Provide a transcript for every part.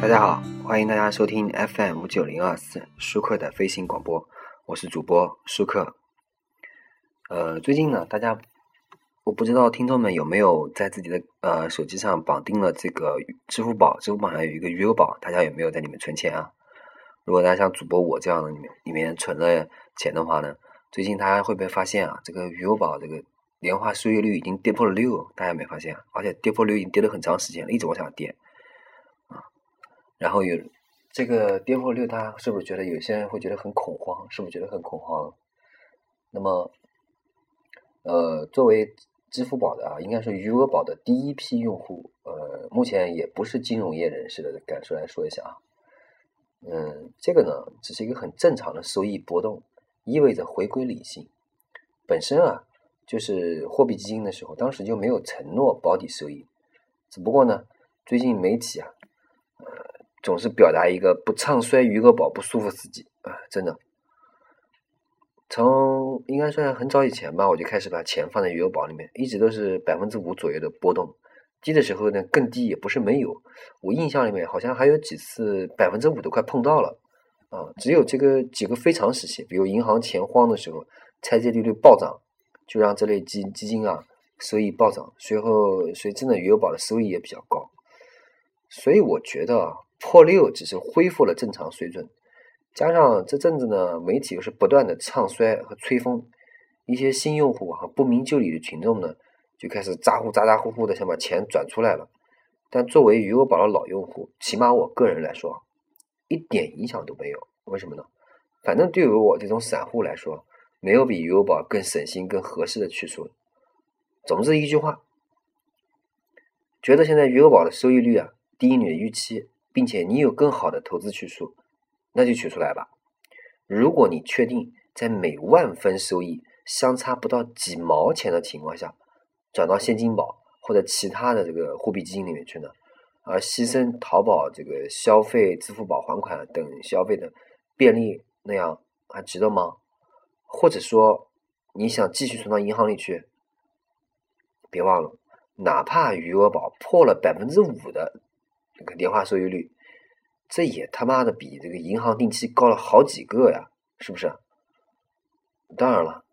大家好，欢迎大家收听 FM 五九零二四舒克的飞行广播，我是主播舒克。呃，最近呢，大家我不知道听众们有没有在自己的呃手机上绑定了这个支付宝，支付宝上有一个余额宝，大家有没有在里面存钱啊？如果大家像主播我这样的里面里面存了钱的话呢，最近大家会不会发现啊，这个余额宝这个年化收益率已经跌破了六，大家有没有发现？而且跌破六已经跌了很长时间了，一直往下跌。然后有这个跌破六，大是不是觉得有些人会觉得很恐慌？是不是觉得很恐慌？那么，呃，作为支付宝的啊，应该是余额宝的第一批用户，呃，目前也不是金融业人士的感受来说一下啊。嗯，这个呢，只是一个很正常的收益波动，意味着回归理性。本身啊，就是货币基金的时候，当时就没有承诺保底收益。只不过呢，最近媒体啊，呃，总是表达一个不唱衰余额宝不舒服自己啊，真的。从应该算很早以前吧，我就开始把钱放在余额宝里面，一直都是百分之五左右的波动。低的时候呢，更低也不是没有。我印象里面好像还有几次百分之五都快碰到了啊！只有这个几个非常时期，比如银行钱荒的时候，拆借利率暴涨，就让这类基基金啊收益暴涨。随后随之呢，余额宝的收益也比较高。所以我觉得啊，破六只是恢复了正常水准，加上这阵子呢，媒体又是不断的唱衰和吹风，一些新用户和不明就里的群众呢。就开始咋呼咋咋呼呼的想把钱转出来了，但作为余额宝的老用户，起码我个人来说，一点影响都没有。为什么呢？反正对于我这种散户来说，没有比余额宝更省心、更合适的去处。总之一句话，觉得现在余额宝的收益率啊低于你的预期，并且你有更好的投资去处，那就取出来吧。如果你确定在每万分收益相差不到几毛钱的情况下，转到现金宝或者其他的这个货币基金里面去呢？而牺牲淘宝这个消费、支付宝还款等消费的便利，那样还值得吗？或者说你想继续存到银行里去？别忘了，哪怕余额宝破了百分之五的这个年化收益率，这也他妈的比这个银行定期高了好几个呀，是不是？当然了。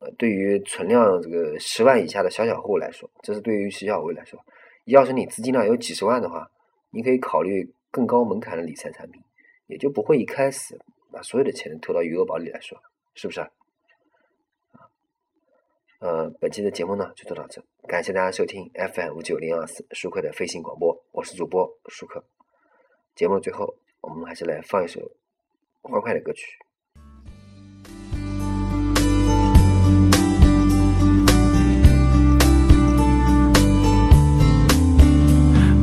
呃对于存量这个十万以下的小小户来说，这是对于小小户来说，要是你资金量有几十万的话，你可以考虑更高门槛的理财产品，也就不会一开始把所有的钱投到余额宝里来说，是不是？呃，本期的节目呢就做到这，感谢大家收听 FM 五九零二四舒克的飞行广播，我是主播舒克。节目最后，我们还是来放一首欢快的歌曲。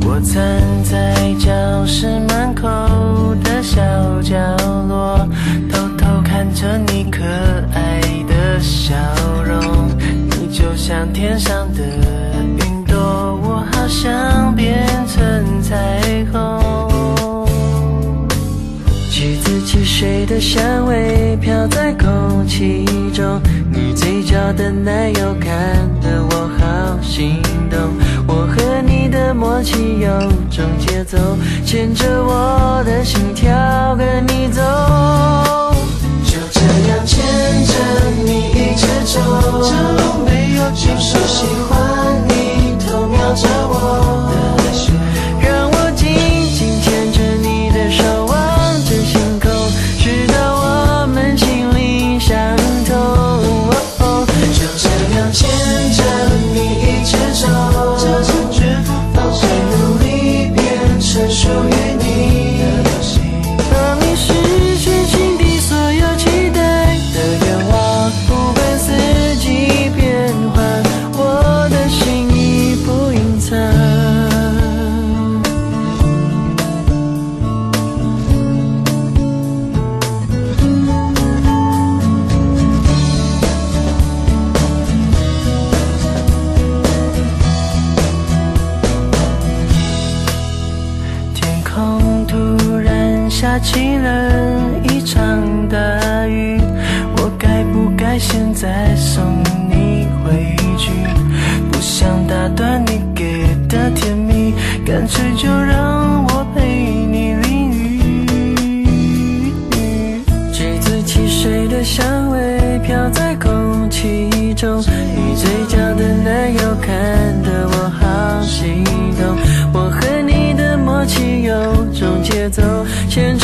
我站在教室门口的小角落，偷偷看着你可天上的云朵，我好想变成彩虹。橘子汽水的香味飘在空气中，你嘴角的奶油看得我好心动。我和你的默契有种节奏，牵着我的心跳跟你走，起了一场大雨我该不该现在送你回去？不想打断你给的甜蜜干脆就让我陪你淋雨。橘子汽水的香味飘在空气中你嘴角的奶油看得我好心动。我和你的默契有种节奏牵